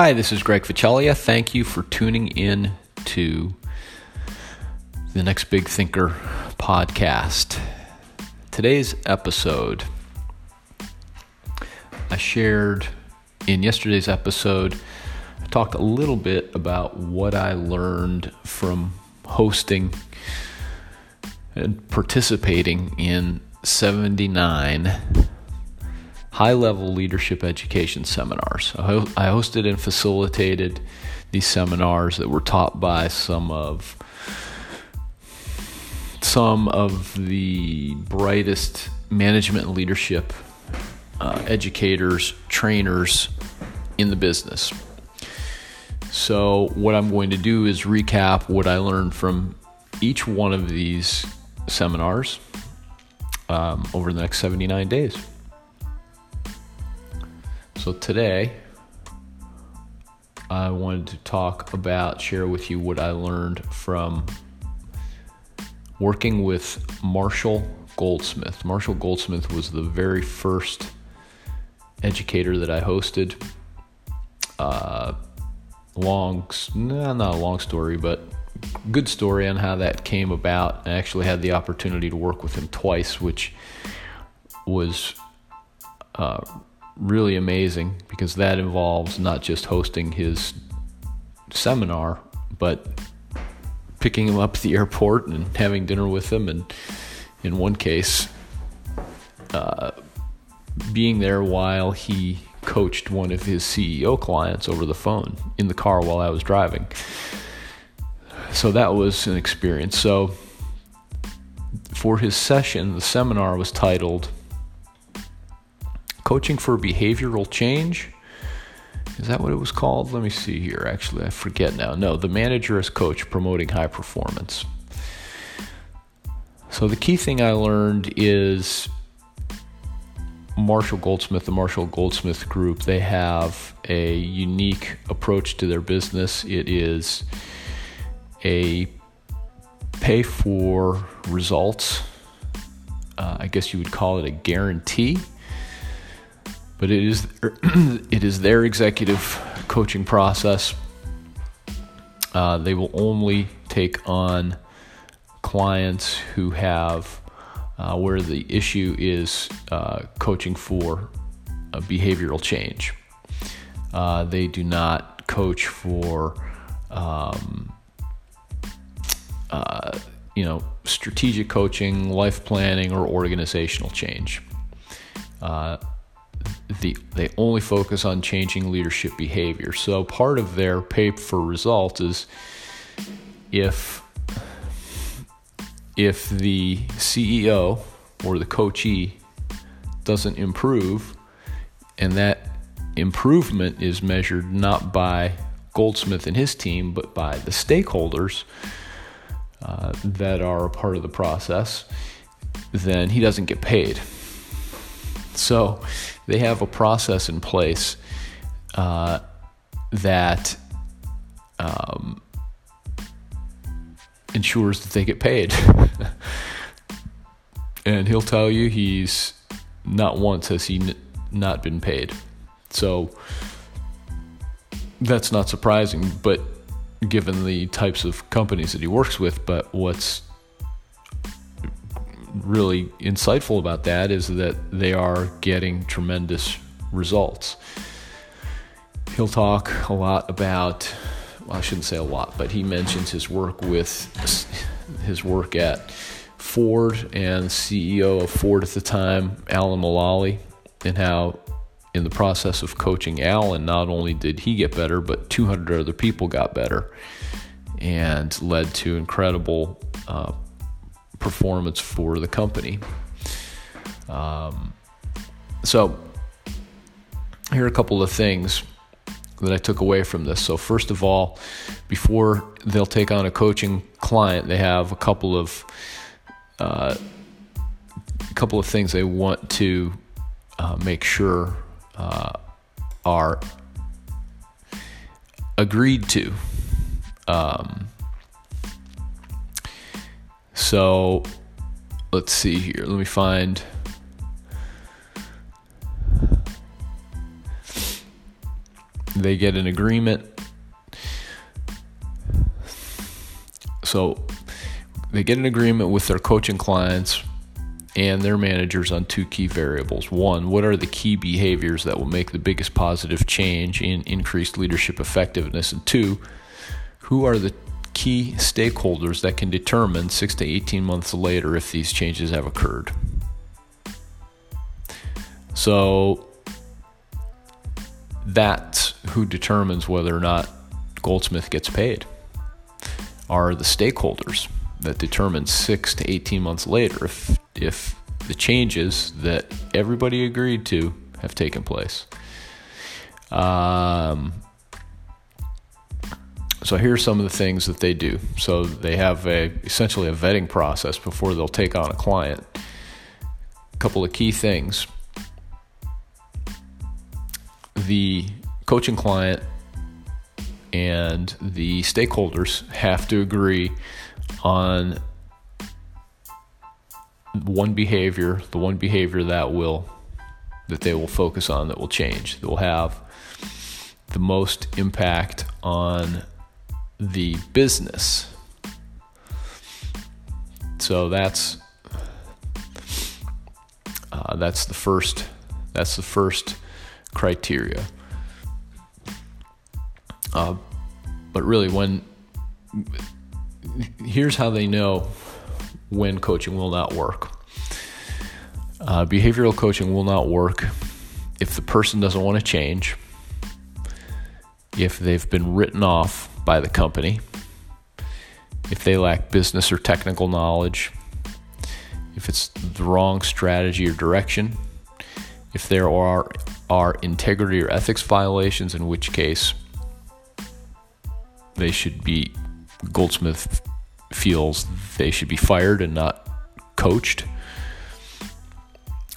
Hi, this is Greg Ficelia. Thank you for tuning in to the Next Big Thinker podcast. Today's episode, I shared in yesterday's episode, I talked a little bit about what I learned from hosting and participating in 79 high level leadership education seminars. I hosted and facilitated these seminars that were taught by some of some of the brightest management and leadership uh, educators, trainers in the business. So, what I'm going to do is recap what I learned from each one of these seminars um, over the next 79 days. So today, I wanted to talk about, share with you what I learned from working with Marshall Goldsmith. Marshall Goldsmith was the very first educator that I hosted. Uh, long, not a long story, but good story on how that came about. I actually had the opportunity to work with him twice, which was uh, really amazing because that involves not just hosting his seminar, but picking him up at the airport and having dinner with him, and in one case, uh, being there while he coached one of his CEO clients over the phone in the car while I was driving. So that was an experience. So for his session, the seminar was titled Coaching for Behavioral Change. Is that what it was called? Let me see here. Actually, I forget now. No, the manager as coach promoting high performance. So, the key thing I learned is Marshall Goldsmith, the Marshall Goldsmith Group, they have a unique approach to their business. It is a pay for results. Uh, I guess you would call it a guarantee but it is it is their executive coaching process. Uh, they will only take on clients who have uh, where the issue is uh, coaching for behavioral change. Uh, they do not coach for um, uh, you know strategic coaching, life planning, or organizational change. The, they only focus on changing leadership behavior. So part of their pay for result is if if the CEO or the coachee doesn't improve, and that improvement is measured not by Goldsmith and his team, but by the stakeholders uh, that are a part of the process, then he doesn't get paid. So they have a process in place uh, that um, ensures that they get paid. and he'll tell you he's not once has he n- not been paid. So that's not surprising, but given the types of companies that he works with, but what's really insightful about that is that they are getting tremendous results. He'll talk a lot about, well, I shouldn't say a lot, but he mentions his work with his work at Ford and CEO of Ford at the time, Alan Mulally, and how in the process of coaching Alan, not only did he get better, but 200 other people got better and led to incredible uh, performance for the company. Um, so, here are a couple of things that I took away from this. So, first of all, before they'll take on a coaching client, they have a couple of uh, a couple of things they want to uh, make sure uh, are agreed to. Um, so let's see here. Let me find. they get an agreement. So they get an agreement with their coaching clients and their managers on two key variables. One, what are the key behaviors that will make the biggest positive change in increased leadership effectiveness? And two, who are the key stakeholders that can determine 6 to 18 months later if these changes have occurred? So that's who determines whether or not Goldsmith gets paid. Are the stakeholders that determine six to 18 months later if, if the changes that everybody agreed to have taken place. Um, so here's some of the things that they do. So they have a essentially a vetting process before they'll take on a client. A couple of key things. The coaching client and the stakeholders have to agree on one behavior, the one behavior that will that they will focus on that will change, that will have the most impact on the business. So that's uh, that's the first that's the first criteria. Uh, but really, when here's how they know when coaching will not work. Uh, behavioral coaching will not work if the person doesn't want to change, if they've been written off by the company, if they lack business or technical knowledge, if it's the wrong strategy or direction, if there are, are integrity or ethics violations, in which case they should be Goldsmith feels they should be fired and not coached,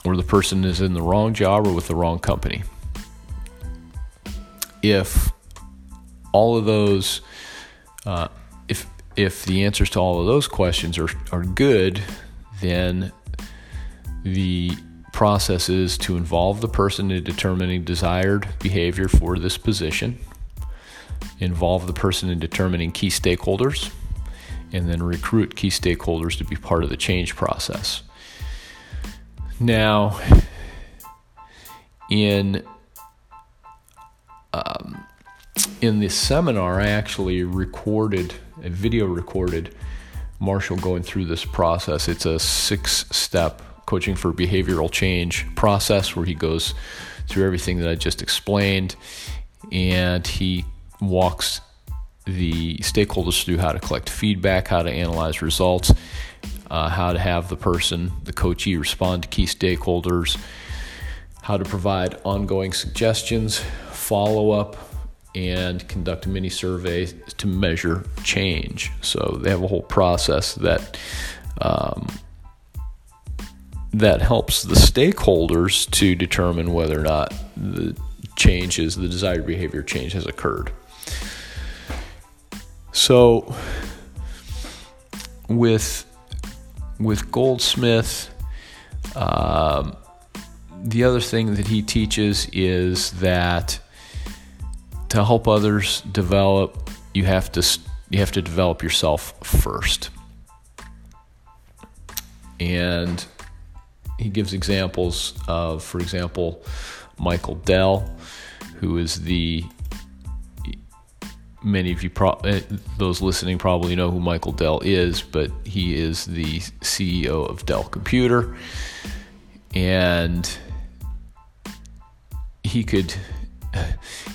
or the person is in the wrong job or with the wrong company. If all of those, uh, if if the answers to all of those questions are, are good, then the process is to involve the person in determining desired behavior for this position involve the person in determining key stakeholders, and then recruit key stakeholders to be part of the change process. Now, in um, in the seminar, I actually recorded a video recorded Marshall going through this process. It's a six step coaching for behavioral change process where he goes through everything that I just explained and he walks the stakeholders through how to collect feedback, how to analyze results, uh, how to have the person, the coachee, respond to key stakeholders, how to provide ongoing suggestions, follow up, and conduct mini survey to measure change. So they have a whole process that um, that helps the stakeholders to determine whether or not the changes, the desired behavior change has occurred. So with with Goldsmith, um, the other thing that he teaches is that to help others develop, you have to you have to develop yourself first. And he gives examples of, for example, Michael Dell, who is the many of you, pro- eh, those listening, probably know who Michael Dell is, but he is the CEO of Dell Computer, and he could.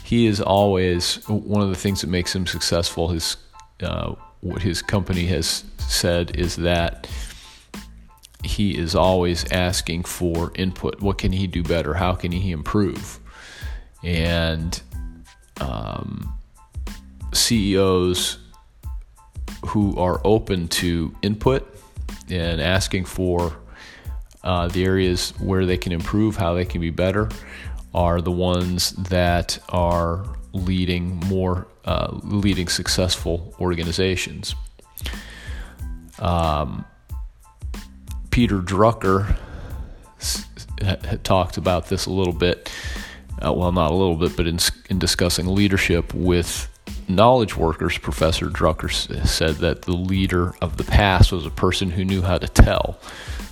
He is always one of the things that makes him successful. His uh, what his company has said is that he is always asking for input. What can he do better? How can he improve? And um, CEOs who are open to input and asking for uh, the areas where they can improve, how they can be better, are the ones that are leading more, uh, leading successful organizations. Um, Peter Drucker talked about this a little bit uh, well, not a little bit, but in, in discussing leadership with knowledge workers, Professor Drucker said that the leader of the past was a person who knew how to tell.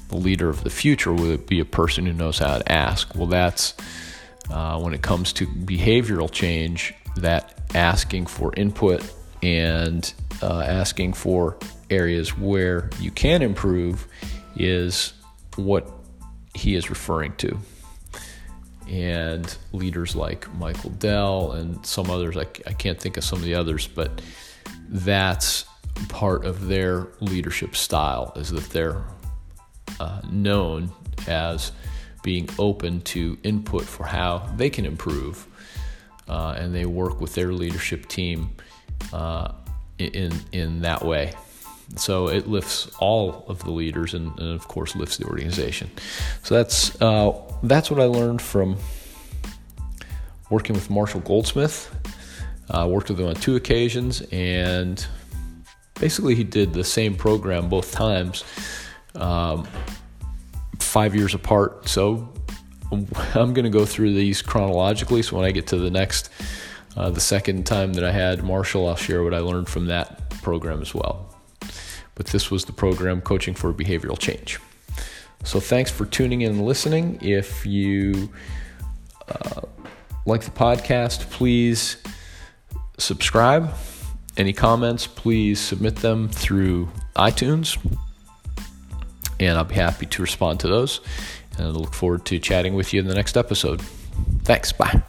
The leader of the future would be a person who knows how to ask. Well, that's uh, when it comes to behavioral change, that asking for input and uh, asking for areas where you can improve is what he is referring to. And leaders like Michael Dell and some others, I, I can't think of some of the others, but that's part of their leadership style is that they're uh, known as being open to input for how they can improve. Uh, and they work with their leadership team uh, in, in that way. So it lifts all of the leaders and, and of course lifts the organization. So that's uh, that's what I learned from working with Marshall Goldsmith. I worked with him on two occasions, and basically he did the same program both times, um, five years apart. So I'm going to go through these chronologically. So when I get to the next, uh, the second time that I had Marshall, I'll share what I learned from that program as well but this was the program Coaching for Behavioral Change. So thanks for tuning in and listening. If you uh, like the podcast, please subscribe. Any comments, please submit them through iTunes, and I'll be happy to respond to those. And I look forward to chatting with you in the next episode. Thanks. Bye.